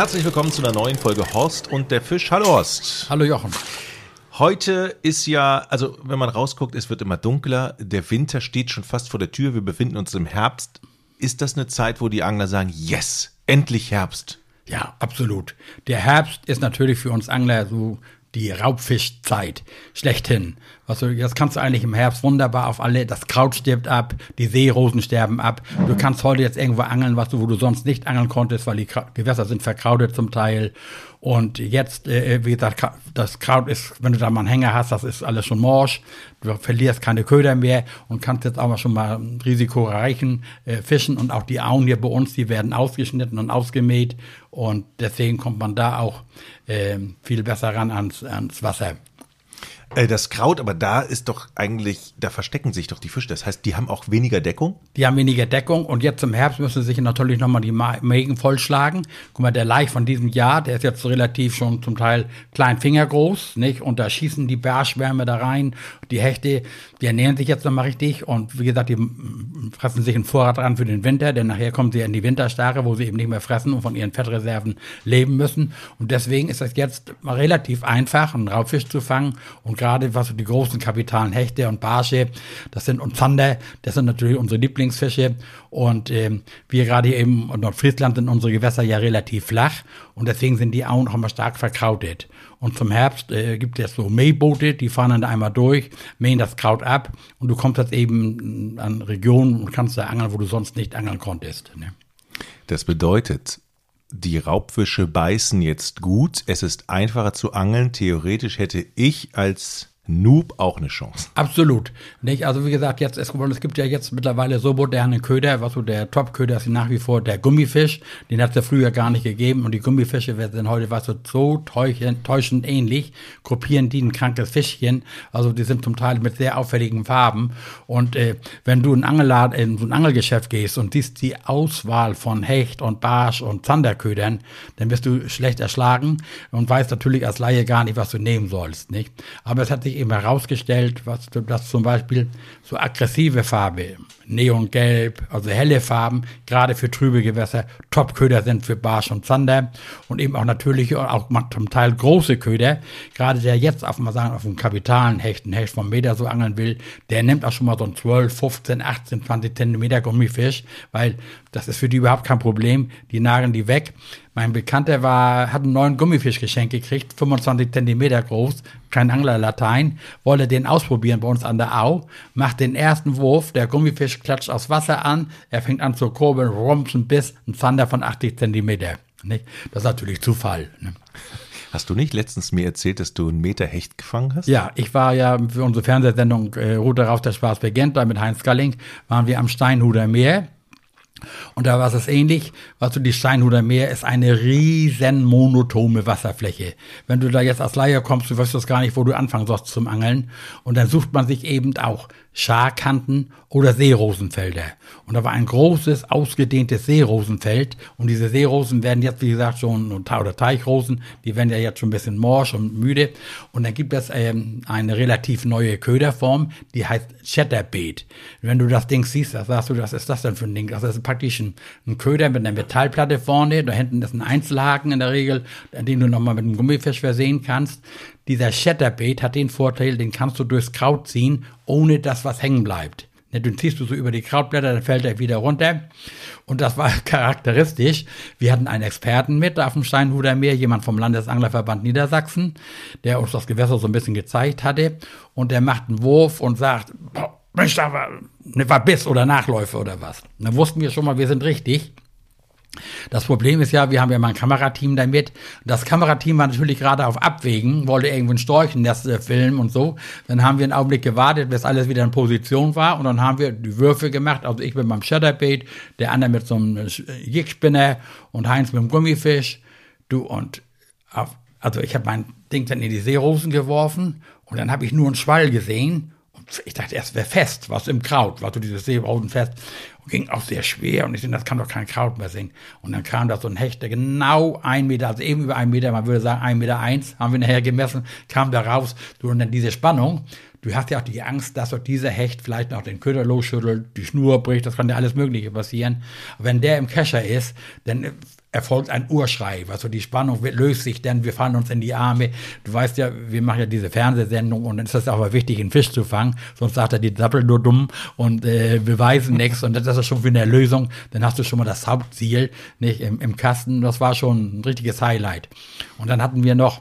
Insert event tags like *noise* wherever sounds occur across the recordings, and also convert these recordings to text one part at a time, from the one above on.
Herzlich willkommen zu einer neuen Folge Horst und der Fisch. Hallo Horst. Hallo Jochen. Heute ist ja, also wenn man rausguckt, es wird immer dunkler, der Winter steht schon fast vor der Tür, wir befinden uns im Herbst. Ist das eine Zeit, wo die Angler sagen, yes, endlich Herbst? Ja, absolut. Der Herbst ist natürlich für uns Angler so die Raubfischzeit schlechthin. Also das kannst du eigentlich im Herbst wunderbar auf alle, das Kraut stirbt ab, die Seerosen sterben ab. Du kannst heute jetzt irgendwo angeln, was du, wo du sonst nicht angeln konntest, weil die Gewässer sind verkrautet zum Teil. Und jetzt, äh, wie gesagt, das Kraut ist, wenn du da mal einen Hänger hast, das ist alles schon morsch. Du verlierst keine Köder mehr und kannst jetzt auch mal schon mal risikoreichen äh, fischen. Und auch die Auen hier bei uns, die werden ausgeschnitten und ausgemäht. Und deswegen kommt man da auch äh, viel besser ran ans, ans Wasser. Äh, das Kraut, aber da ist doch eigentlich, da verstecken sich doch die Fische. Das heißt, die haben auch weniger Deckung? Die haben weniger Deckung und jetzt im Herbst müssen sich natürlich nochmal die Mägen vollschlagen. Guck mal, der Laich von diesem Jahr, der ist jetzt relativ schon zum Teil klein fingergroß, nicht? Und da schießen die Bärschwärme da rein. Die Hechte, die ernähren sich jetzt nochmal richtig und wie gesagt, die fressen sich einen Vorrat ran für den Winter, denn nachher kommen sie in die Winterstarre, wo sie eben nicht mehr fressen und von ihren Fettreserven leben müssen. Und deswegen ist es jetzt relativ einfach, einen Raubfisch zu fangen und gerade was die großen kapitalen Hechte und Barsche, das sind und Zander, das sind natürlich unsere Lieblingsfische. Und ähm, wir gerade eben in Nordfriesland sind unsere Gewässer ja relativ flach und deswegen sind die auch immer stark verkrautet. Und zum Herbst äh, gibt es so Mähboote, die fahren dann einmal durch, mähen das Kraut ab und du kommst jetzt eben an Regionen und kannst da angeln, wo du sonst nicht angeln konntest. Ne? Das bedeutet, die Raubfische beißen jetzt gut. Es ist einfacher zu angeln. Theoretisch hätte ich als Noob auch eine Chance. Absolut. Nicht? Also wie gesagt, jetzt ist es gibt ja jetzt mittlerweile so moderne Köder, was so der Top-Köder ist nach wie vor der Gummifisch. Den hat es ja früher gar nicht gegeben und die Gummifische werden heute was so, so täuschend, täuschend ähnlich, kopieren die ein krankes Fischchen. Also die sind zum Teil mit sehr auffälligen Farben. Und äh, wenn du in, Angellad in so ein Angelgeschäft gehst und siehst die Auswahl von Hecht und Barsch und Zanderködern, dann wirst du schlecht erschlagen und weißt natürlich als Laie gar nicht, was du nehmen sollst. Nicht? Aber es hat sich eben herausgestellt, was, dass zum Beispiel so aggressive Farbe, Neongelb, also helle Farben, gerade für trübe Gewässer, Topköder sind für Barsch und Zander und eben auch natürlich auch zum Teil große Köder. Gerade der jetzt auf, mal sagen, auf einem kapitalen Hecht, ein Hecht vom Meter so angeln will, der nimmt auch schon mal so ein 12, 15, 18, 20 Zentimeter Gummifisch, weil das ist für die überhaupt kein Problem. Die nageln die weg. Mein Bekannter war, hat einen neuen Gummifisch geschenkt gekriegt, 25 Zentimeter groß, kein Anglerlatein, wollte den ausprobieren bei uns an der Au, macht den ersten Wurf, der Gummifisch klatscht aus Wasser an, er fängt an zu kurbeln, rumpsen bis ein Zander von 80 Zentimeter. Nicht? Das ist natürlich Zufall. Ne? Hast du nicht letztens mir erzählt, dass du einen Meter Hecht gefangen hast? Ja, ich war ja für unsere Fernsehsendung äh, Route raus, der Spaß beginnt, da mit Heinz Galling, waren wir am Steinhuder Meer und da war es ähnlich, was du die Steinhuder Meer ist eine riesen monotone Wasserfläche. Wenn du da jetzt als Laie kommst, du weißt das gar nicht, wo du anfangen sollst zum Angeln. Und dann sucht man sich eben auch Scharkanten oder Seerosenfelder. Und da war ein großes, ausgedehntes Seerosenfeld. Und diese Seerosen werden jetzt, wie gesagt, schon, oder Teichrosen, die werden ja jetzt schon ein bisschen morsch und müde. Und dann gibt es ähm, eine relativ neue Köderform, die heißt Chatterbeet. Wenn du das Ding siehst, da sagst du, was ist das denn für ein Ding? Das ist praktisch ein, ein Köder mit einer Metallplatte vorne. Da hinten ist ein Einzelhaken in der Regel, den du nochmal mit einem Gummifisch versehen kannst. Dieser Chatterbait hat den Vorteil, den kannst du durchs Kraut ziehen, ohne dass was hängen bleibt. Du ziehst du so über die Krautblätter, dann fällt er wieder runter. Und das war *laughs* charakteristisch. Wir hatten einen Experten mit auf dem Steinhuder Meer, jemand vom Landesanglerverband Niedersachsen, der uns das Gewässer so ein bisschen gezeigt hatte. Und der macht einen Wurf und sagt, Mensch, da war, ne, war Biss oder Nachläufe oder was. dann wussten wir schon mal, wir sind richtig. Das Problem ist ja, wir haben ja mal ein Kamerateam damit. Das Kamerateam war natürlich gerade auf Abwägen, wollte irgendwo ein Storchennest äh, filmen und so. Dann haben wir einen Augenblick gewartet, bis alles wieder in Position war und dann haben wir die Würfe gemacht. Also ich mit meinem Shutterbait, der andere mit so einem äh, Jigspinner und Heinz mit dem Gummifisch. Du und auf, also ich habe mein Ding dann in die Seerosen geworfen und dann habe ich nur einen Schwall gesehen ich dachte erst, wäre fest, was im Kraut, war so dieses Seerodenfest und ging auch sehr schwer und ich dachte, das kann doch kein Kraut mehr singen. Und dann kam da so ein Hecht, der genau ein Meter, also eben über ein Meter, man würde sagen ein Meter eins, haben wir nachher gemessen, kam da raus und dann diese Spannung. Du hast ja auch die Angst, dass doch dieser Hecht vielleicht noch den Köder losschüttelt, die Schnur bricht, das kann ja alles Mögliche passieren. wenn der im Kescher ist, dann erfolgt ein Urschrei. Also die Spannung löst sich dann, wir fallen uns in die Arme. Du weißt ja, wir machen ja diese Fernsehsendung und dann ist es auch mal wichtig, einen Fisch zu fangen. Sonst sagt er die Sappel nur dumm und äh, beweisen nichts. Und das ist schon für eine Lösung. Dann hast du schon mal das Hauptziel nicht im, im Kasten. Das war schon ein richtiges Highlight. Und dann hatten wir noch,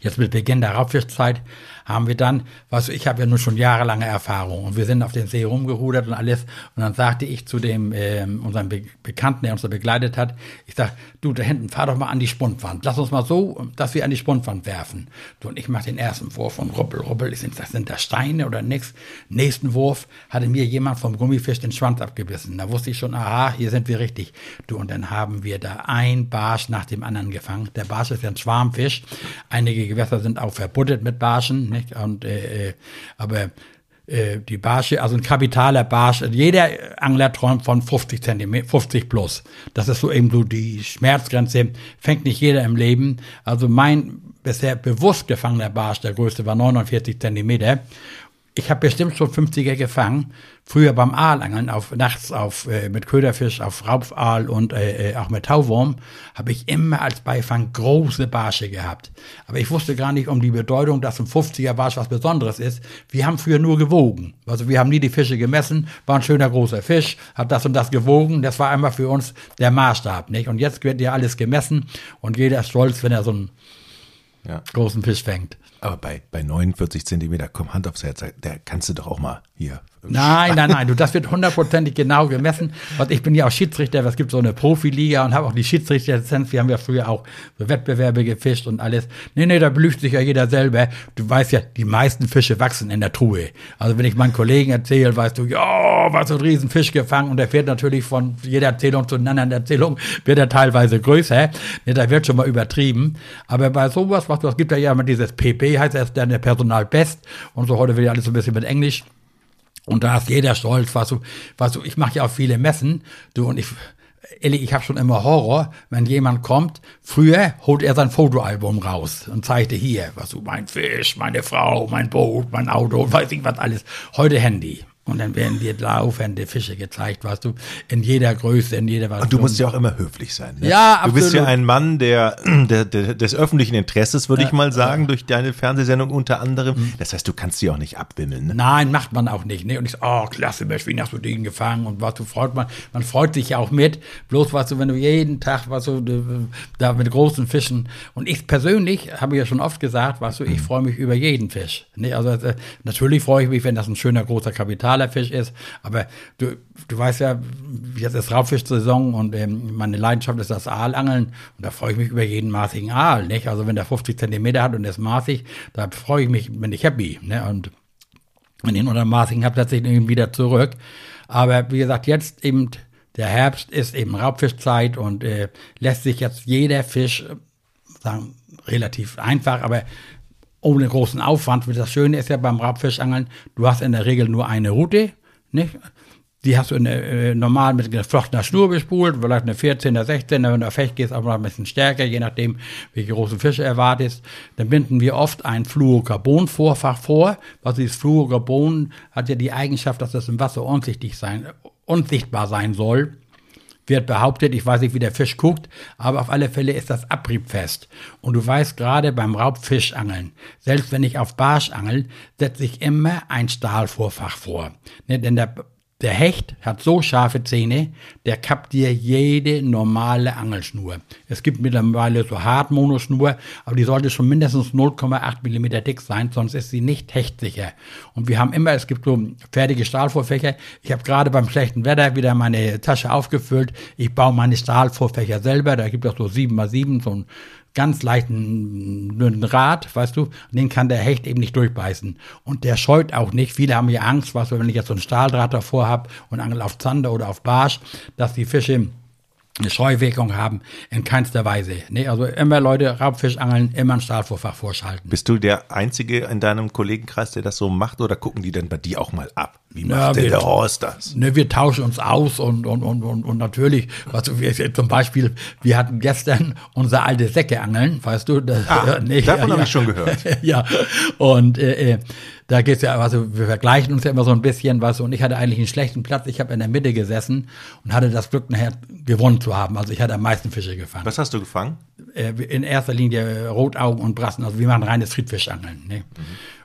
jetzt mit Beginn der Raubfischzeit, haben wir dann, was ich habe ja nun schon jahrelange Erfahrung und wir sind auf den See rumgerudert und alles und dann sagte ich zu dem äh, unserem Be Bekannten, der uns da begleitet hat, ich sag, du da hinten fahr doch mal an die Spundwand, lass uns mal so, dass wir an die Spundwand werfen. Du und ich mach den ersten Wurf und ruppel, ruppel, ich sind das da Steine oder nix. Nächsten Wurf hatte mir jemand vom Gummifisch den Schwanz abgebissen. Da wusste ich schon, aha, hier sind wir richtig. Du und dann haben wir da ein Barsch nach dem anderen gefangen. Der Barsch ist ja ein Schwarmfisch. Einige Gewässer sind auch verbuttet mit Barschen nicht? Und, äh, äh, aber äh, die Barsche, also ein kapitaler Barsch, also jeder Angler träumt von 50 Zentimeter, 50 plus. Das ist so eben so die Schmerzgrenze, fängt nicht jeder im Leben. Also mein bisher bewusst gefangener Barsch, der größte war 49 Zentimeter. Ich habe bestimmt schon 50er gefangen. Früher beim Aalangeln, auf, nachts auf, äh, mit Köderfisch, auf Raubfaal und äh, äh, auch mit Tauwurm, habe ich immer als Beifang große Barsche gehabt. Aber ich wusste gar nicht um die Bedeutung, dass ein 50er Barsch was Besonderes ist. Wir haben früher nur gewogen. Also wir haben nie die Fische gemessen, war ein schöner großer Fisch, hat das und das gewogen. Das war einmal für uns der Maßstab. nicht? Und jetzt wird ja alles gemessen und jeder ist stolz, wenn er so einen ja. großen Fisch fängt. Aber bei, bei 49 Zentimeter, komm, Hand aufs Herz, da kannst du doch auch mal hier Nein, nein, nein, du, das wird hundertprozentig genau gemessen. Und ich bin ja auch Schiedsrichter, es gibt so eine Profiliga und habe auch die Schiedsrichterlizenz. Wir haben ja früher auch so Wettbewerbe gefischt und alles. Nee, nee, da belügt sich ja jeder selber. Du weißt ja, die meisten Fische wachsen in der Truhe. Also wenn ich meinen Kollegen erzähle, weißt du, ja, was so ein Riesenfisch gefangen und der wird natürlich von jeder Erzählung zu einer anderen Erzählung, wird er teilweise größer. Nee, da wird schon mal übertrieben. Aber bei sowas, was es gibt ja immer dieses PP, heißt das dann der Personal Best und so heute will ja alles so ein bisschen mit Englisch. Und da ist jeder stolz, was du, was du, ich mache ja auch viele Messen, du und ich, ehrlich, ich habe schon immer Horror, wenn jemand kommt. Früher holt er sein Fotoalbum raus und zeigte hier, was du, mein Fisch, meine Frau, mein Boot, mein Auto, weiß ich was alles. Heute Handy. Und dann werden dir laufende Fische gezeigt, weißt du, in jeder Größe, in jeder Variation. Und du musst ja auch immer höflich sein. Ne? Ja, absolut. Du bist ja ein Mann der, *clears throat* der, der des öffentlichen Interesses, würde ja, ich mal sagen, ja. durch deine Fernsehsendung unter anderem. Mhm. Das heißt, du kannst sie auch nicht abwimmeln. Ne? Nein, macht man auch nicht. Ne? Und ich so, oh, klasse, Mensch, wie hast du den gefangen? Und was du freut man, man freut sich ja auch mit. Bloß, weißt du, wenn du jeden Tag, weißt du, da mit großen Fischen. Und ich persönlich, habe ich ja schon oft gesagt, weißt du, ich mhm. freue mich über jeden Fisch. Ne? Also, äh, natürlich freue ich mich, wenn das ein schöner, großer Kapital normaler Fisch ist. Aber du, du weißt ja, jetzt ist Raubfischsaison und ähm, meine Leidenschaft ist das Aalangeln. Und da freue ich mich über jeden maßigen Aal. Nicht? Also wenn der 50 Zentimeter hat und ist maßig, da freue ich mich, bin ich happy. Ne? Und wenn ich ihn unter maßigen habe, setze ich ihn wieder zurück. Aber wie gesagt, jetzt eben der Herbst ist eben Raubfischzeit und äh, lässt sich jetzt jeder Fisch, sagen, relativ einfach, aber ohne großen Aufwand. Das Schöne ist ja beim Raubfischangeln, du hast in der Regel nur eine Route, nicht? Die hast du in, äh, normal mit geflochtener Schnur bespult, vielleicht eine 14er, 16er, wenn du auf Fecht gehst, auch noch ein bisschen stärker, je nachdem, welche großen Fische erwartest. Dann binden wir oft ein Fluorocarbon-Vorfach vor. Was ist Fluorocarbon? Hat ja die Eigenschaft, dass das im Wasser unsichtbar sein soll wird behauptet, ich weiß nicht, wie der Fisch guckt, aber auf alle Fälle ist das abriebfest. Und du weißt gerade beim Raubfischangeln, selbst wenn ich auf Barsch angel, setze ich immer ein Stahlvorfach vor. Ne, denn der Der Hecht hat so scharfe Zähne, der kappt dir jede normale Angelschnur. Es gibt mittlerweile so Hartmonoschnur, aber die sollte schon mindestens 0,8 mm dick sein, sonst ist sie nicht hechtsicher. Und wir haben immer, es gibt so fertige Stahlvorfächer. Ich habe gerade beim schlechten Wetter wieder meine Tasche aufgefüllt. Ich baue meine Stahlvorfächer selber. Da gibt es so 7x7, so ein ganz leichten Rad, weißt du, den kann der Hecht eben nicht durchbeißen. Und der scheut auch nicht. Viele haben ja Angst, was, wenn ich jetzt so ein Stahldraht davor habe und angel auf Zander oder auf Barsch, dass die Fische eine Scheuwirkung haben, in keinster Weise. Nee, also immer Leute, Raubfischangeln, immer ein Stahlvorfach vorschalten. Bist du der Einzige in deinem Kollegenkreis, der das so macht oder gucken die denn bei dir auch mal ab? Wie macht Ja, denn wir- der Horst das? Ne, wir tauschen uns aus und, und, und, und, und natürlich, was du, wir, zum Beispiel, wir hatten gestern unser alte Säcke angeln, weißt du? Das, Ah, *laughs* davon hab ich schon gehört. *laughs* ja, und äh, äh, da geht's ja, also wir vergleichen uns ja immer so ein bisschen, weißt du, und ich hatte eigentlich einen schlechten Platz, ich habe in der Mitte gesessen und hatte das Glück nachher gewonnen zu haben, also ich hatte am meisten Fische gefangen. Was hast du gefangen? Äh, in erster Linie Rotaugen und Brassen, also wir machen reines Friedfischangeln. Ne?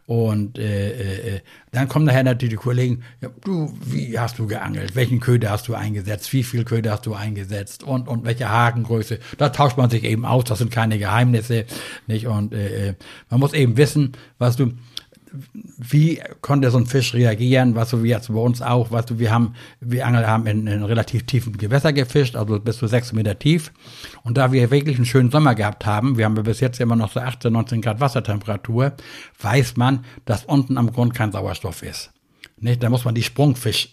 Und äh, äh, äh, dann kommen nachher natürlich die Kollegen, ja, du, wie hast du geangelt? Welchen Köder hast du eingesetzt? Wie viel Köder hast du eingesetzt? Und, und welche Hakengröße? Da tauscht man sich eben aus, das sind keine Geheimnisse. Nicht? Und äh, äh, man muss eben wissen, was du, wie konnte so ein Fisch reagieren, was so wie jetzt bei uns auch, was du, wir haben, wir Angler haben in, in relativ tiefen Gewässer gefischt, also bis zu sechs Meter tief. Und da wir wirklich einen schönen Sommer gehabt haben, wir haben ja bis jetzt immer noch so 18, 19 Grad Wassertemperatur, weiß man, dass unten am Grund kein Sauerstoff ist. Nicht? Da muss man die Sprungfisch,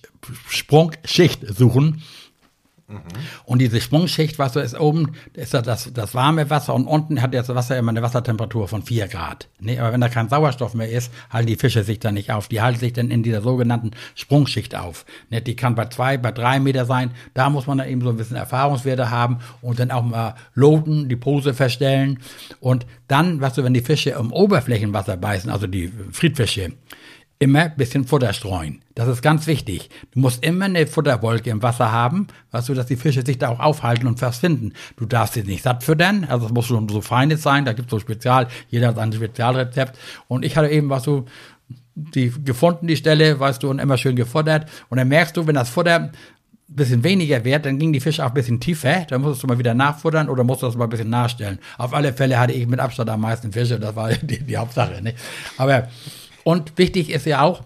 Sprungschicht suchen. Und diese Sprungschicht, Wasser ist oben, ist das, das, warme Wasser und unten hat das Wasser immer eine Wassertemperatur von 4 Grad. Nee, aber wenn da kein Sauerstoff mehr ist, halten die Fische sich dann nicht auf. Die halten sich dann in dieser sogenannten Sprungschicht auf. Ne, die kann bei zwei, bei drei Meter sein. Da muss man dann eben so ein bisschen Erfahrungswerte haben und dann auch mal loten, die Pose verstellen. Und dann, was weißt du, wenn die Fische im Oberflächenwasser beißen, also die Friedfische, immer ein bisschen Futter streuen. Das ist ganz wichtig. Du musst immer eine Futterwolke im Wasser haben, weißt du, dass die Fische sich da auch aufhalten und was finden. Du darfst sie nicht satt füttern, also es muss schon so feines sein, da gibt es so Spezial, jeder hat sein Spezialrezept. Und ich hatte eben, was du, die gefunden, die Stelle, weißt du, und immer schön gefuttert. Und dann merkst du, wenn das Futter ein bisschen weniger wird, dann gingen die Fische auch ein bisschen tiefer, dann musstest du mal wieder nachfuttern oder musst du das mal ein bisschen nachstellen. Auf alle Fälle hatte ich mit Abstand am meisten Fische, das war *laughs* die, die Hauptsache. Ne? Aber und wichtig ist ja auch,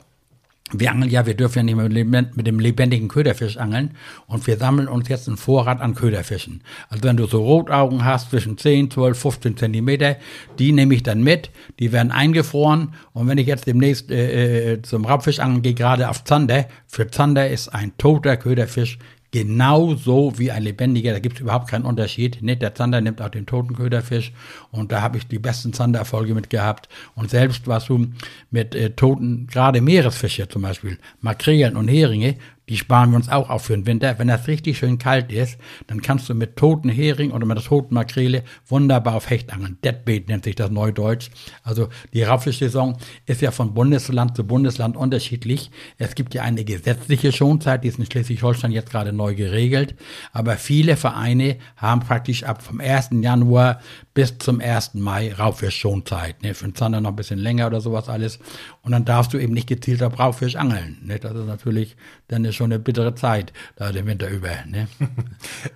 wir angeln ja, wir dürfen ja nicht mit, dem lebendigen Köderfisch angeln. Und wir sammeln uns jetzt einen Vorrat an Köderfischen. Also wenn du so Rotaugen hast zwischen 10, 12, 15 Zentimeter, die nehme ich dann mit, die werden eingefroren. Und wenn ich jetzt demnächst äh, äh, zum Raubfischangeln gehe, gerade auf Zander, für Zander ist ein toter Köderfisch genauso wie ein lebendiger, da gibt es überhaupt keinen Unterschied. Nicht? Der Zander nimmt auch den toten Köderfisch und da habe ich die besten Zandererfolge mit gehabt. Und selbst was du mit äh, toten, gerade Meeresfische zum Beispiel, Makrelen und Heringe, die sparen wir uns auch auf für den Winter. Wenn das richtig schön kalt ist, dann kannst du mit toten Hering oder mit der toten Makrele wunderbar auf Hecht angeln. Deadbait nennt sich das Neudeutsch. Also die Raubfischsaison ist ja von Bundesland zu Bundesland unterschiedlich. Es gibt ja eine gesetzliche Schonzeit, die ist in Schleswig-Holstein jetzt gerade neu geregelt. Aber viele Vereine haben praktisch ab vom 1. Januar bis zum 1. Mai Raubfischschonzeit. Ne? Für den Zander noch ein bisschen länger oder sowas alles. Und dann darfst du eben nicht gezielt auf Raubfisch angeln. Ne? Das ist natürlich dann ist schon eine bittere Zeit, da den Winter über. Ne?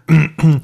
*clears throat*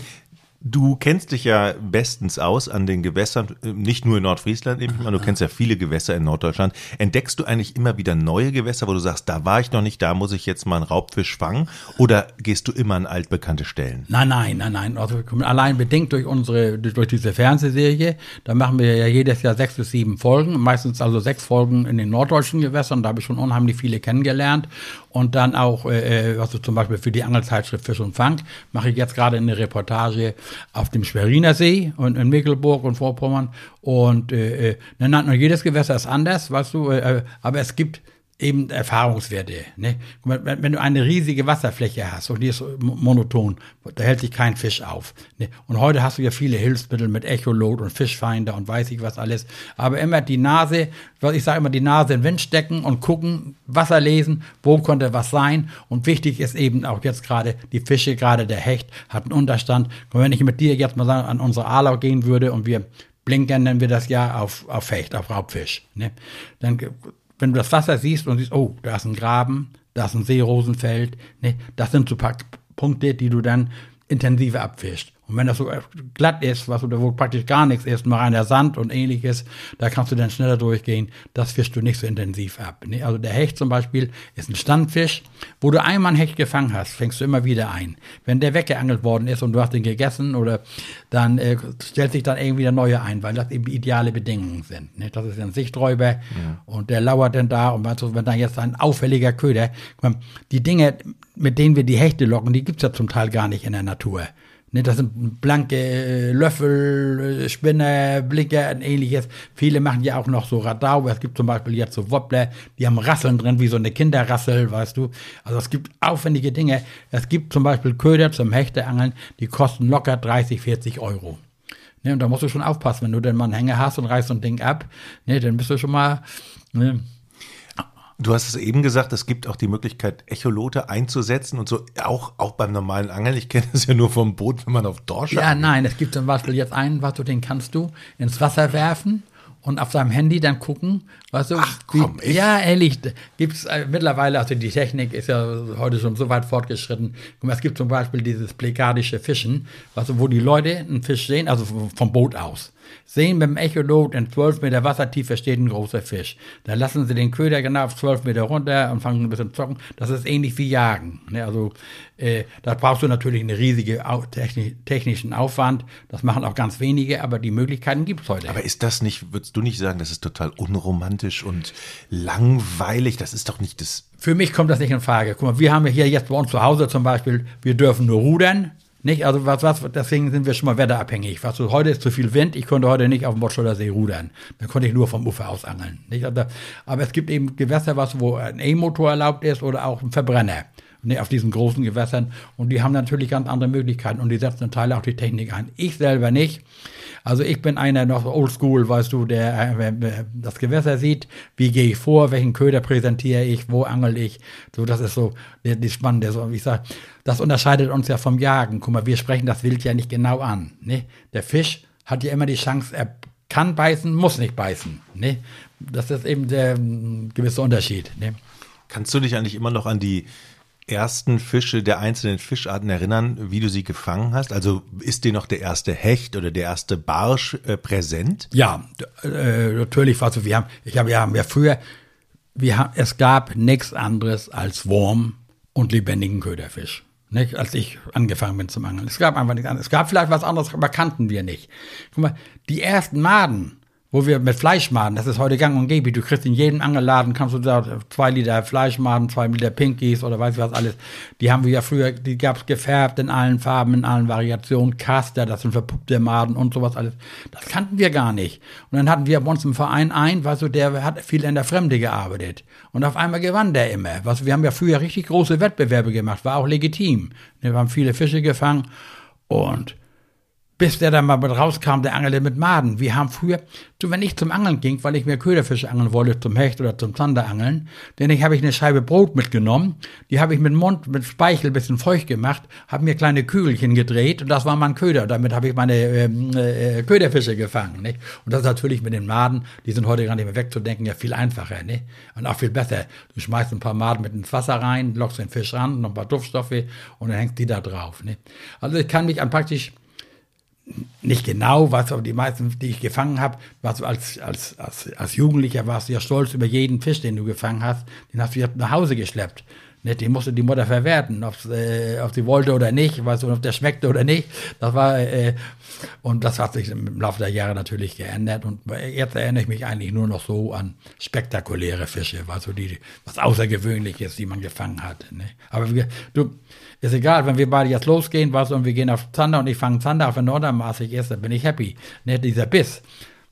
Du kennst dich ja bestens aus an den Gewässern, äh, nicht nur in Nordfriesland, ich mal, du kennst ja viele Gewässer in Norddeutschland. Entdeckst du eigentlich immer wieder neue Gewässer, wo du sagst, da war ich noch nicht, da muss ich jetzt mal einen Raubfisch fangen? Oder gehst du immer an altbekannte Stellen? Nein, nein, nein, nein. Also allein bedingt durch unsere, durch, durch diese Fernsehserie. Da machen wir ja jedes Jahr sechs bis sieben Folgen. Meistens also sechs Folgen in den norddeutschen Gewässern. Da habe ich schon unheimlich viele kennengelernt. Und dann auch, äh, also zum Beispiel für die Angelzeitschrift Fisch und Fang, mache ich jetzt gerade eine Reportage auf dem Schweriner See und in Mecklenburg und Vorpommern. Und äh, äh, nein, nein, und jedes Gewässer ist anders, weißt du, äh, aber es gibt eben Erfahrungswerte. Ne? Wenn, du eine riesige Wasserfläche hast und die ist monoton, da hält sich kein Fisch auf. Ne? Und heute hast du ja viele Hilfsmittel mit Echolot und Fischfinder und weiß ich was alles. Aber immer die Nase, was ich sage immer, die Nase in den Wind stecken und gucken, Wasser lesen, wo könnte was sein. Und wichtig ist eben auch jetzt gerade die Fische, gerade der Hecht hat einen Unterstand. Und wenn ich mit dir jetzt mal sagen, an unsere Alau gehen würde und wir blinken, nennen wir das ja auf, auf Hecht, auf Raubfisch. Ne? Dann wenn du das Wasser siehst und siehst, oh, da ist ein Graben, das ist ein Seerosenfeld. Ne? Das sind so paar Punkte, die du dann intensiver abfischst. Und wenn das so glatt ist, was oder wo praktisch gar nichts ist, nur reiner Sand und ähnliches, da kannst du dann schneller durchgehen. Das fischst du nicht so intensiv ab. Ne? Also der Hecht zum Beispiel ist ein Standfisch. Wo du einmal einen Hecht gefangen hast, fängst du immer wieder ein. Wenn der weggeangelt worden ist und du hast ihn gegessen oder dann äh, stellt sich dann irgendwie der neue ein, weil das eben ideale Bedingungen sind. Ne? Das ist ein Sichträuber ja. und der lauert dann da und weißt du, wenn dann jetzt ein auffälliger Köder, die Dinge, mit denen wir die Hechte locken, die gibt's ja zum Teil gar nicht in der Natur. Ne, das sind blanke äh, Löffel, äh, Spinner, Blicke und ähnliches. Viele machen ja auch noch so Radau. Es gibt zum Beispiel jetzt so Wobbler, die haben Rasseln drin, wie so eine Kinderrassel, weißt du. Also es gibt aufwendige Dinge. Es gibt zum Beispiel Köder zum Hechteangeln, die kosten locker 30, 40 Euro. Ne, und da musst du schon aufpassen, wenn du denn mal einen Hänger hast und reißt so ein Ding ab, ne, dann bist du schon mal, ne, Du hast es eben gesagt, es gibt auch die Möglichkeit, Echolote einzusetzen und so, auch, auch beim normalen Angeln. Ich kenne es ja nur vom Boot, wenn man auf Dorsch Ja, nein, es gibt zum Beispiel jetzt einen, was du, den kannst du ins Wasser werfen und auf seinem Handy dann gucken, weißt du, Ach, komm, wie, ja, ehrlich, gibt's äh, mittlerweile, also die Technik ist ja heute schon so weit fortgeschritten. Es gibt zum Beispiel dieses plekadische Fischen, weißt du, wo die Leute einen Fisch sehen, also vom Boot aus sehen dem Echolot in 12 Meter Wassertiefe steht ein großer Fisch. Da lassen sie den Köder genau auf 12 Meter runter und fangen ein bisschen zu zocken. Das ist ähnlich wie Jagen. Ne? Also äh, da brauchst du natürlich einen riesigen techni technischen Aufwand. Das machen auch ganz wenige, aber die Möglichkeiten gibt es heute. Aber ist das nicht, würdest du nicht sagen, das ist total unromantisch und langweilig? Das ist doch nicht das. Für mich kommt das nicht in Frage. Guck mal, wir haben hier jetzt bei uns zu Hause zum Beispiel, wir dürfen nur rudern. Nicht? Also was, was, deswegen sind wir schon mal wetterabhängig. Was so, heute ist zu viel Wind, ich konnte heute nicht auf dem Botscholder See rudern. Da konnte ich nur vom Ufer aus angeln. Nicht? Also, aber es gibt eben Gewässer, was, wo ein E-Motor erlaubt ist oder auch ein Verbrenner. Ne, auf diesen großen Gewässern. Und die haben natürlich ganz andere Möglichkeiten und die setzen zum Teil auch die Technik ein. Ich selber nicht. Also ich bin einer noch oldschool, weißt du, der äh, das Gewässer sieht, wie gehe ich vor, welchen Köder präsentiere ich, wo angel ich. So, das ist so die, die spannende. So, ich sag, das unterscheidet uns ja vom Jagen. Guck mal, wir sprechen das Wild ja nicht genau an. Ne? Der Fisch hat ja immer die Chance, er kann beißen, muss nicht beißen. Ne? Das ist eben der um, gewisse Unterschied. Ne? Kannst du dich eigentlich immer noch an die ersten Fische der einzelnen Fischarten erinnern, wie du sie gefangen hast? Also ist dir noch der erste Hecht oder der erste Barsch äh, präsent? Ja, äh, natürlich. Also wir haben, ich habe ja, ja früher, wir haben, es gab nichts anderes als Wurm und lebendigen Köderfisch. Nicht, als ich angefangen bin zum Angeln. Es gab einfach nichts anderes. Es gab vielleicht was anderes, aber kannten wir nicht. Guck mal, die ersten Maden, wo wir mit Fleischmaden, das ist heute gang und gäbe, du kriegst in jedem Angelladen, kannst du da zwei Liter Fleischmaden, zwei Liter Pinkies oder weiß ich was alles. Die haben wir ja früher, die gab's gefärbt in allen Farben, in allen Variationen, Caster, das sind verpuppte Maden und sowas alles. Das kannten wir gar nicht. Und dann hatten wir bei uns im Verein einen, weißt du, der hat viel in der Fremde gearbeitet. Und auf einmal gewann der immer. Weißt du, wir haben ja früher richtig große Wettbewerbe gemacht, war auch legitim. Wir haben viele Fische gefangen und bis der dann mal mit rauskam, der angelte mit Maden. Wir haben früher, so wenn ich zum Angeln ging, weil ich mir Köderfische angeln wollte, zum Hecht oder zum Zanderangeln, denn ich habe ich eine Scheibe Brot mitgenommen, die habe ich mit Mund, mit Speichel bisschen feucht gemacht, habe mir kleine Kügelchen gedreht und das war mein Köder. Damit habe ich meine ähm, äh, Köderfische gefangen. Nicht? Und das ist natürlich mit den Maden, die sind heute gar nicht mehr wegzudenken, ja viel einfacher nicht? und auch viel besser. Du schmeißt ein paar Maden mit ins Wasser rein, lockst den Fisch ran, noch ein paar Duftstoffe und dann hängst die da drauf. Nicht? Also ich kann mich an praktisch nicht genau, was aber die meisten, die ich gefangen habe, du als, als, als, als Jugendlicher warst du ja stolz über jeden Fisch, den du gefangen hast, den hast du ja nach Hause geschleppt. Ne, den musste die Mutter verwerten, äh, ob sie wollte oder nicht, weißt du, ob der schmeckte oder nicht. Das war, äh, und das hat sich im Laufe der Jahre natürlich geändert. Und jetzt erinnere ich mich eigentlich nur noch so an spektakuläre Fische, weißt du, die, was Außergewöhnliches, die man gefangen hat. Ne? Aber du, ist egal, wenn wir beide jetzt losgehen, du, und wir gehen auf Zander und ich fange Zander auf, wenn Nordermaßig ist, dann bin ich happy. Ne, dieser Biss,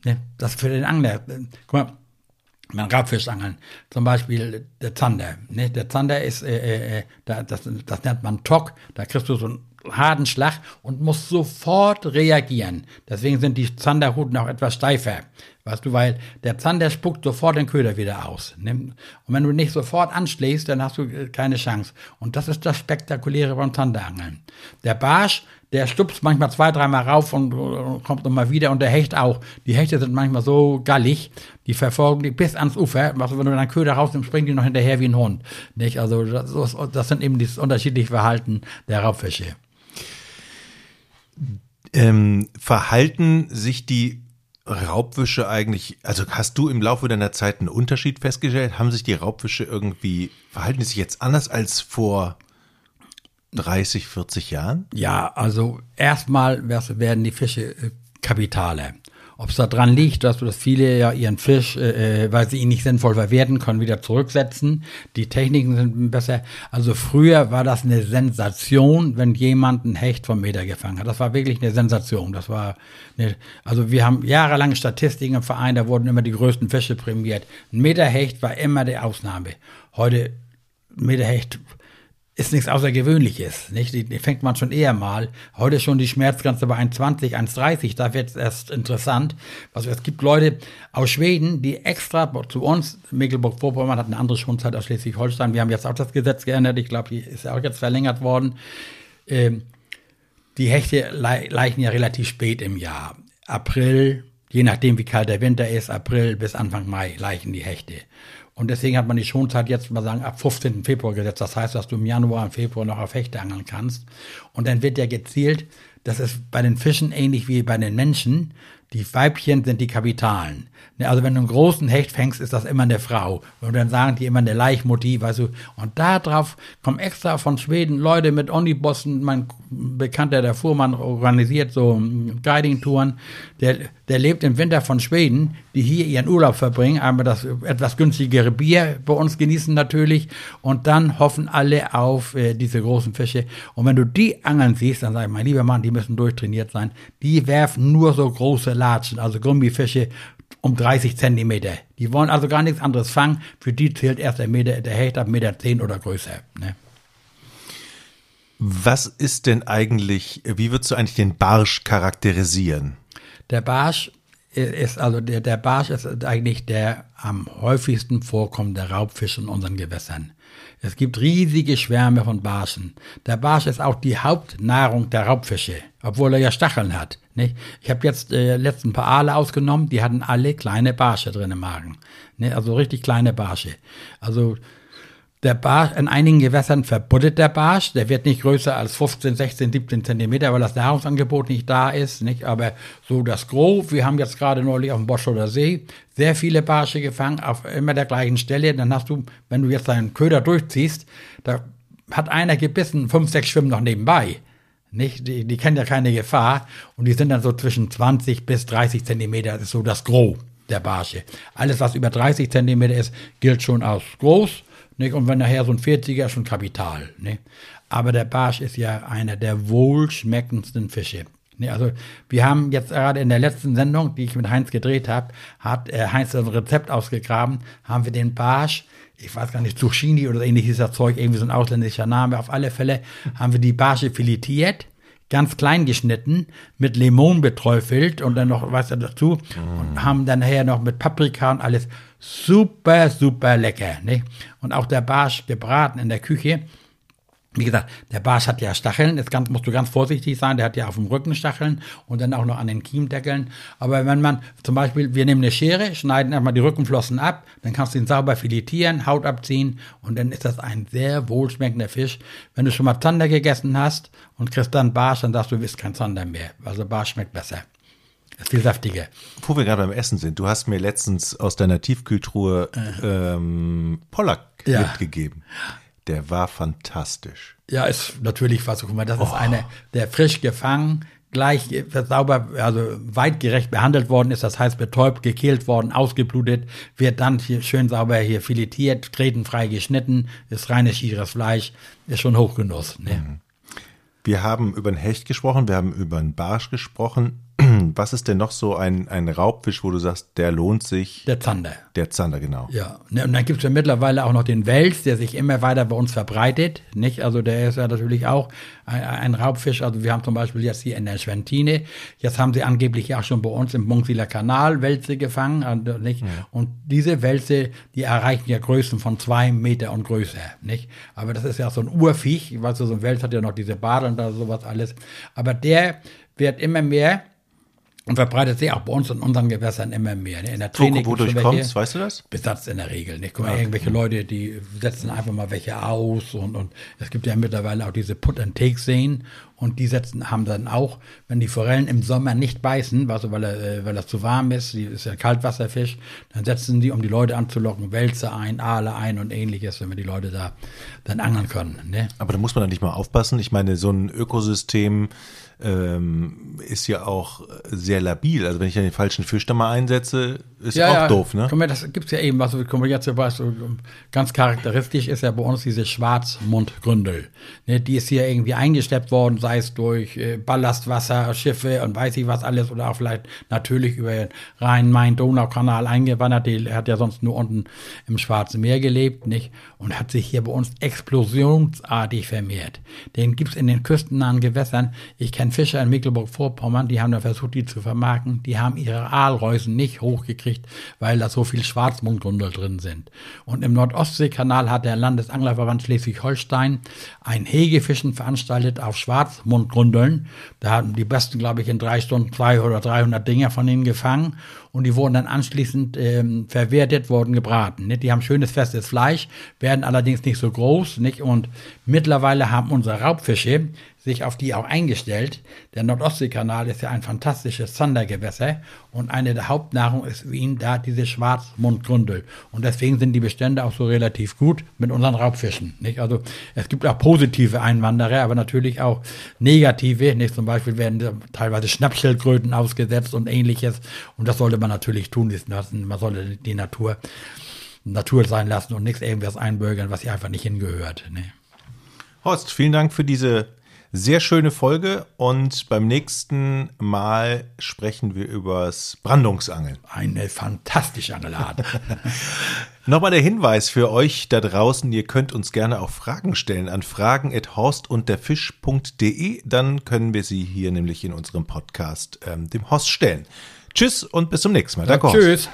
ne, das für den Angler. Guck mal, man Raubfischangeln, zum Beispiel der Zander. Ne? Der Zander ist, äh, äh, äh das, das nennt man Tock, da kriegst du so einen harten Schlag und musst sofort reagieren. Deswegen sind die Zanderruten auch etwas steifer. Weißt du, weil der Zander spuckt sofort den Köder wieder aus. Ne? Und wenn du nicht sofort anschlägst, dann hast du äh, keine Chance. Und das ist das Spektakuläre beim Zanderangeln. Der Barsch, der stupst manchmal zwei, dreimal rauf und, kommt nochmal wieder und der Hecht auch. Die Hechte sind manchmal so gallig, die verfolgen die bis ans Ufer. Also wenn du deinen Köder rausnimmst, springen die noch hinterher wie ein Hund. Nicht? Also das, das sind eben das unterschiedliche Verhalten der Raubfische. Ähm, verhalten sich die Raubwische eigentlich, also hast du im Laufe deiner Zeit einen Unterschied festgestellt? Haben sich die Raubwische irgendwie, verhalten die sich jetzt anders als vor 30, 40 Jahren? Ja, also erstmal werden die Fische äh, Kapitale. Ob es daran liegt, dass, viele ja ihren Fisch, äh, äh, weil sie ihn nicht sinnvoll verwerten können, wieder zurücksetzen. Die Techniken sind besser. Also früher war das eine Sensation, wenn jemand einen Hecht vom Meter gefangen hat. Das war wirklich eine Sensation. Das war eine, also wir haben jahrelang Statistiken im Verein, da wurden immer die größten Fische prämiert. Ein Meter Hecht war immer die Ausnahme. Heute Meter Hecht ist nichts Außergewöhnliches. Nicht? Die, die, fängt man schon eher mal. Heute schon die Schmerzgrenze bei 1,20, 1,30. Da wird es erst interessant. Also es gibt Leute aus Schweden, die extra zu uns, Mecklenburg-Vorpommern hat eine andere Schonzeit aus Schleswig-Holstein. Wir haben jetzt auch das Gesetz geändert. Ich glaube, die ist ja auch jetzt verlängert worden. Ähm, die Hechte leichen ja relativ spät im Jahr. April, je nachdem wie kalt der Winter ist, April bis Anfang Mai leichen die Hechte. Und deswegen hat man die Schonzeit jetzt mal sagen ab 15. Februar gesetzt. Das heißt, dass du im Januar und Februar noch auf Hechte angeln kannst. Und dann wird ja gezielt, das ist bei den Fischen ähnlich wie bei den Menschen, die Weibchen sind die Kapitalen. Ne, also wenn du einen großen Hecht fängst, ist das immer eine Frau. Und dann sagen die immer eine Leichmutti, weißt du. Und da drauf kommen extra von Schweden Leute mit Omnibussen. Mein Bekannter, der Fuhrmann, organisiert so Guiding-Touren. Der, der lebt im Winter von Schweden, die hier ihren Urlaub verbringen, aber das etwas günstigere Bier bei uns genießen natürlich. Und dann hoffen alle auf äh, diese großen Fische. Und wenn du die angeln siehst, dann sag ich, mein lieber Mann, die müssen durchtrainiert sein. Die werfen nur so große Latschen, also Gummifische um 30 Zentimeter. Die wollen also gar nichts anderes fangen. Für die zählt erst der Meter, der Hecht ab Meter 10 oder größer. Ne? Was ist denn eigentlich, wie würdest du eigentlich den Barsch charakterisieren? Der Barsch ist also der, der Barsch ist eigentlich der am häufigsten vorkommende Raubfisch in unseren Gewässern. Es gibt riesige Schwärme von Barschen. Der Barsch ist auch die Hauptnahrung der Raubfische, obwohl er ja Stacheln hat. Nicht? Ich habe jetzt äh, letzten paar Aale ausgenommen, die hatten alle kleine Barsche drin im Magen. Ne? Also richtig kleine Barsche. Also der Barsch, in einigen Gewässern verbuddelt der Barsch, der wird nicht größer als 15, 16, 17 Zentimeter, weil das Nahrungsangebot nicht da ist, nicht? Aber so das Gros, wir haben jetzt gerade neulich auf dem Boscholer See sehr viele Barsche gefangen, auf immer der gleichen Stelle, dann hast du, wenn du jetzt deinen Köder durchziehst, da hat einer gebissen, fünf, sechs schwimmen noch nebenbei. Nicht? Die, die kennen ja keine Gefahr und die sind dann so zwischen 20 bis 30 Zentimeter, das ist so das Gros der Barsche. Alles, was über 30 Zentimeter ist, gilt schon als groß nicht? Und wenn nachher so ein 40er ist schon Kapital. Nicht? Aber der Barsch ist ja einer der wohlschmeckendsten Fische. Also wir haben jetzt gerade in der letzten Sendung, die ich mit Heinz gedreht habe, hat äh, Heinz ein Rezept ausgegraben, haben wir den Barsch, ich weiß gar nicht, Zucchini oder ähnliches das Zeug, irgendwie so ein ausländischer Name, auf alle Fälle haben wir die Barsche filetiert, ganz klein geschnitten, mit Limon beträufelt und dann noch was dazu und haben dann nachher noch mit Paprika und alles super, super lecker. Nicht? Und auch der Barsch gebraten in der Küche. Wie gesagt, der Barsch hat ja Stacheln, jetzt musst du ganz vorsichtig sein, der hat ja auf dem Rücken Stacheln und dann auch noch an den Kiemdeckeln. Aber wenn man zum Beispiel, wir nehmen eine Schere, schneiden erstmal die Rückenflossen ab, dann kannst du ihn sauber filetieren, Haut abziehen und dann ist das ein sehr wohlschmeckender Fisch. Wenn du schon mal Zander gegessen hast und kriegst dann Barsch, dann sagst du, du willst kein Zander mehr. Also Barsch schmeckt besser. Viel saftiger. Wo wir gerade beim Essen sind, du hast mir letztens aus deiner Tiefkühltruhe äh. ähm, Pollack ja. mitgegeben. Der war fantastisch. Ja, ist natürlich was. Guck mal, das oh. ist einer, der frisch gefangen, gleich sauber, also weitgerecht behandelt worden ist, das heißt betäubt, gekehlt worden, ausgeblutet, wird dann hier schön sauber hier filetiert, tretenfrei geschnitten, ist reines schieres Fleisch, ist schon Hochgenuss. Ne? Mhm. Wir haben über den Hecht gesprochen, wir haben über den Barsch gesprochen *clears throat* Was ist denn noch so ein, ein Raubfisch, wo du sagst, der lohnt sich? Der Zander. Der Zander, genau. Ja, ne, und dann gibt es ja mittlerweile auch noch den Wels, der sich immer weiter bei uns verbreitet. Nicht? Also der ist ja natürlich auch ein, ein Raubfisch. Also wir haben zum Beispiel jetzt hier in der Schwentine, jetzt haben sie angeblich auch schon bei uns im Munksiler Kanal Wälze gefangen. Also, nicht? Ja. Und diese Wälze, die erreichen ja Größen von zwei Meter und größer. Nicht? Aber das ist ja so ein Urviech. Weißt du, so ein Wels hat ja noch diese Badeln und sowas alles. Aber der wird immer mehr und verbreitet sich auch bei uns in unseren Gewässern immer mehr. Ne? In der Training Wo, wodurch kommt weißt du das? Besatz in der Regel. Ne? Guck mal, ja. irgendwelche Leute, die setzen einfach mal welche aus und, und es gibt ja mittlerweile auch diese Put-and-Take-Seen und die setzen, haben dann auch, wenn die Forellen im Sommer nicht beißen, also weil er, äh, weil er zu warm ist, die ist ja Kaltwasserfisch, dann setzen die, um die Leute anzulocken, Wälze ein, Aale ein und ähnliches, wenn wir die Leute da dann angeln können. Ne? Aber da muss man dann nicht mal aufpassen. Ich meine, so ein Ökosystem, ähm, ist ja auch sehr labil. Also wenn ich den falschen Fisch da mal einsetze, ist ja, auch ja. doof, ne? Guck mal, das gibt's ja eben, was also, mal, jetzt weißt du, ganz charakteristisch ist ja bei uns diese Schwarzmundgründel. Ne, die ist hier irgendwie eingeschleppt worden, sei es durch äh, Ballastwasser, Schiffe und weiß ich was alles oder auch vielleicht natürlich über den Rhein-Main-Donau-Kanal eingewandert. Die hat ja sonst nur unten im Schwarzen Meer gelebt, nicht? Und hat sich hier bei uns explosionsartig vermehrt. Den gibt's in den küstennahen Gewässern. Ich kenne Fischer in Mecklenburg-Vorpommern, die haben da versucht, die zu vermarkten. Die haben ihre Aalreusen nicht hochgekriegt, weil da so viel Schwarzmundgrundel drin sind. Und im Nordostseekanal hat der Landesanglerverband Schleswig-Holstein ein Hegefischen veranstaltet auf Schwarzmundgrundeln. Da haben die Besten, glaube ich, in drei Stunden 200 oder 300 Dinger von ihnen gefangen und die wurden dann anschließend ähm, verwertet, wurden gebraten. Nicht? Die haben schönes festes Fleisch, werden allerdings nicht so groß. Nicht? Und mittlerweile haben unsere Raubfische sich auf die auch eingestellt. Der Nordostseekanal ist ja ein fantastisches Zandergewässer und eine der Hauptnahrung ist für ihn da diese Schwarzmundgründel. Und deswegen sind die Bestände auch so relativ gut mit unseren Raubfischen. Nicht? Also es gibt auch positive Einwanderer, aber natürlich auch negative. Nicht? Zum Beispiel werden teilweise Schnappschildkröten ausgesetzt und ähnliches. Und das sollte man natürlich tun lassen. Man sollte die Natur Natur sein lassen und nichts irgendwas einbürgern, was hier einfach nicht hingehört. Ne? Horst, vielen Dank für diese sehr schöne Folge und beim nächsten Mal sprechen wir übers Brandungsangeln. Eine fantastische Angelart. *laughs* Nochmal der Hinweis für euch da draußen, ihr könnt uns gerne auch Fragen stellen an fragen.horstundderfisch.de, dann können wir sie hier nämlich in unserem Podcast ähm, dem Horst stellen. Tschüss und bis zum nächsten Mal. Ja, tschüss.